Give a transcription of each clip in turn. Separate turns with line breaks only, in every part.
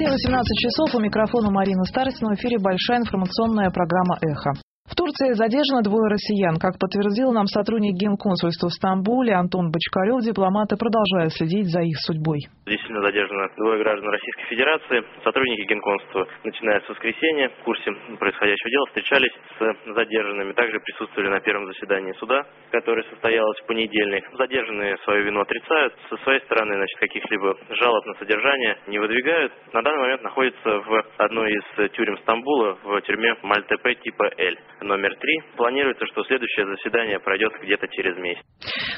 Москве 18 часов. У микрофона Марина Старостина. В эфире большая информационная программа «Эхо». Турции задержано двое россиян. Как подтвердил нам сотрудник генконсульства в Стамбуле Антон Бочкарев, дипломаты продолжают следить за их судьбой.
Действительно задержано двое граждан Российской Федерации. Сотрудники генконсульства, начиная с воскресенья, в курсе происходящего дела, встречались с задержанными. Также присутствовали на первом заседании суда, которое состоялось в понедельник. Задержанные свою вину отрицают. Со своей стороны, значит, каких-либо жалоб на содержание не выдвигают. На данный момент находятся в одной из тюрем Стамбула, в тюрьме Мальтепе типа Л номер три. Планируется, что следующее заседание пройдет где-то через месяц.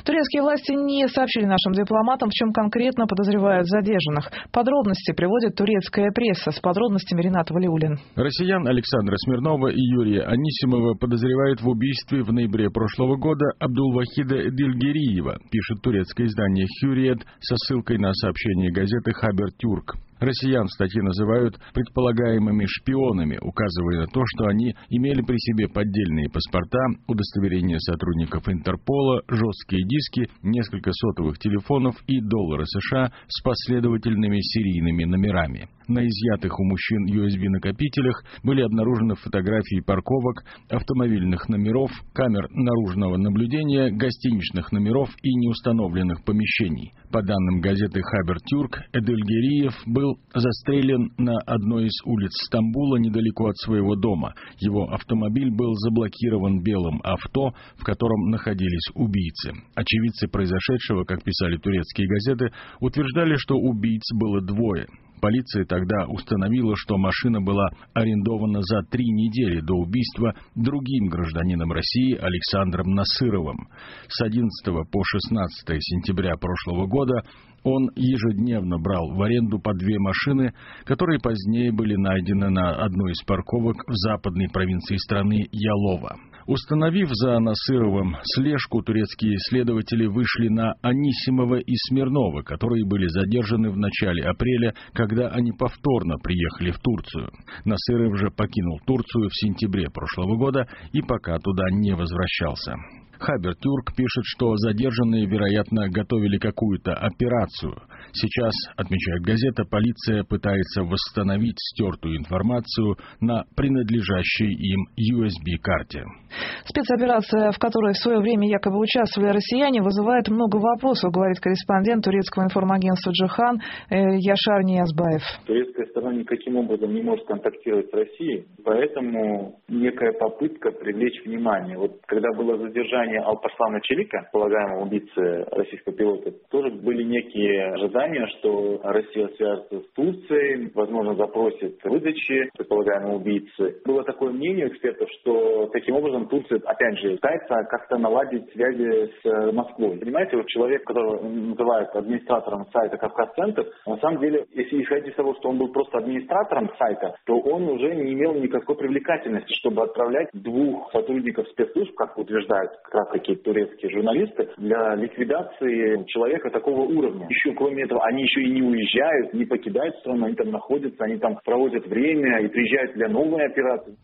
Турецкие власти не сообщили нашим дипломатам, в чем конкретно подозревают задержанных. Подробности приводит турецкая пресса. С подробностями Ренат Валиулин.
Россиян Александра Смирнова и Юрия Анисимова подозревают в убийстве в ноябре прошлого года Абдулвахида Дильгериева, пишет турецкое издание «Хюриет» со ссылкой на сообщение газеты «Хабер Тюрк». Россиян в статье называют предполагаемыми шпионами, указывая на то, что они имели при себе поддельные паспорта, удостоверения сотрудников Интерпола, жесткие диски, несколько сотовых телефонов и доллары США с последовательными серийными номерами. На изъятых у мужчин USB-накопителях были обнаружены фотографии парковок, автомобильных номеров, камер наружного наблюдения, гостиничных номеров и неустановленных помещений. По данным газеты «Хабер Тюрк», Эдельгериев был застрелен на одной из улиц Стамбула недалеко от своего дома. Его автомобиль был заблокирован белым авто, в котором находились убийцы. Очевидцы произошедшего, как писали турецкие газеты, утверждали, что убийц было двое. Полиция тогда установила, что машина была арендована за три недели до убийства другим гражданином России Александром Насыровым. С 11 по 16 сентября прошлого года он ежедневно брал в аренду по две машины, которые позднее были найдены на одной из парковок в западной провинции страны Ялова. Установив за Насыровым слежку, турецкие следователи вышли на Анисимова и Смирнова, которые были задержаны в начале апреля, когда они повторно приехали в Турцию. Насыров же покинул Турцию в сентябре прошлого года и пока туда не возвращался. Хабер Тюрк пишет, что задержанные, вероятно, готовили какую-то операцию. Сейчас, отмечает газета, полиция пытается восстановить стертую информацию на принадлежащей им USB-карте.
Спецоперация, в которой в свое время якобы участвовали россияне, вызывает много вопросов, говорит корреспондент турецкого информагентства «Джихан» э, Яшар Ниязбаев.
Турецкая сторона никаким образом не может контактировать с Россией, поэтому некая попытка привлечь внимание. Вот когда было задержание Алпарслана Челика, полагаемого убийцы российского пилота, тоже были некие ожидания, что Россия свяжется с Турцией, возможно, запросит выдачи предполагаемого убийцы. Было такое мнение экспертов, что таким образом Турция, опять же, пытается как-то наладить связи с э, Москвой. Понимаете, вот человек, которого называют администратором сайта Кавказ-центр, на самом деле, если исходить из того, что он был просто администратором сайта, то он уже не имел никакой привлекательности, чтобы отправлять двух сотрудников спецслужб, как утверждают как раз такие турецкие журналисты, для ликвидации человека такого уровня. Еще, кроме этого, они еще и не уезжают, не покидают страну, они там находятся, они там проводят время и приезжают для новой операции.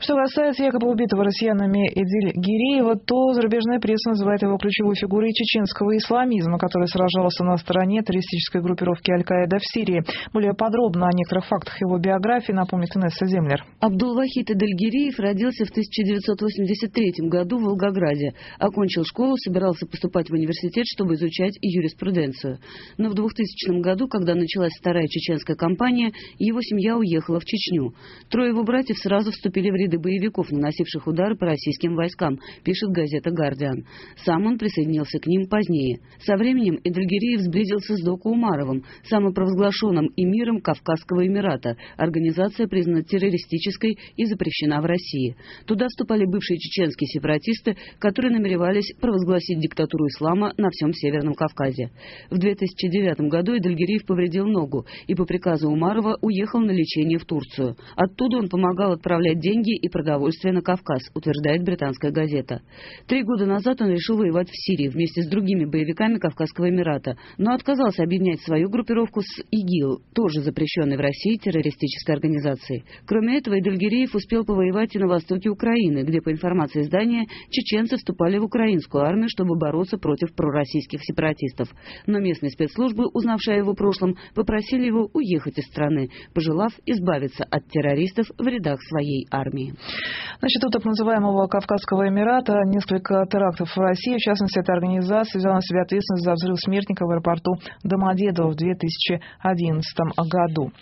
Что касается якобы убитого россиянами Эдиль Гиреева, то зарубежная пресса называет его ключевой фигурой чеченского исламизма, который сражался на стороне террористической группировки Аль-Каида в Сирии. Более подробно о некоторых фактах его биографии напомнит Инесса Землер.
Абдулвахид Эдиль Гиреев родился в 1983 году в Волгограде. Окончил школу, собирался поступать в университет, чтобы изучать юриспруденцию. Но в 2000 году, когда началась вторая чеченская кампания, его семья уехала в Чечню. Трое его братьев сразу вступили в ряды боевиков, наносивших удары по российским войскам, пишет газета «Гардиан». Сам он присоединился к ним позднее. Со временем Эдельгериев сблизился с Доку Умаровым, самопровозглашенным эмиром Кавказского Эмирата. Организация признана террористической и запрещена в России. Туда вступали бывшие чеченские сепаратисты, которые намеревались провозгласить диктатуру ислама на всем Северном Кавказе. В 2009 году Эдельгериев повредил ногу и по приказу Умарова уехал на лечение в Турцию. Оттуда он помогал отправить отправлять деньги и продовольствие на Кавказ, утверждает британская газета. Три года назад он решил воевать в Сирии вместе с другими боевиками Кавказского Эмирата, но отказался объединять свою группировку с ИГИЛ, тоже запрещенной в России террористической организацией. Кроме этого, Эдельгириев успел повоевать и на востоке Украины, где, по информации издания, чеченцы вступали в украинскую армию, чтобы бороться против пророссийских сепаратистов. Но местные спецслужбы, узнавшие о его прошлом, попросили его уехать из страны, пожелав избавиться от террористов в рядах своей армии.
Значит, у так называемого Кавказского Эмирата несколько терактов в России. В частности, эта организация взяла на себя ответственность за взрыв смертника в аэропорту Домодедово в 2011 году.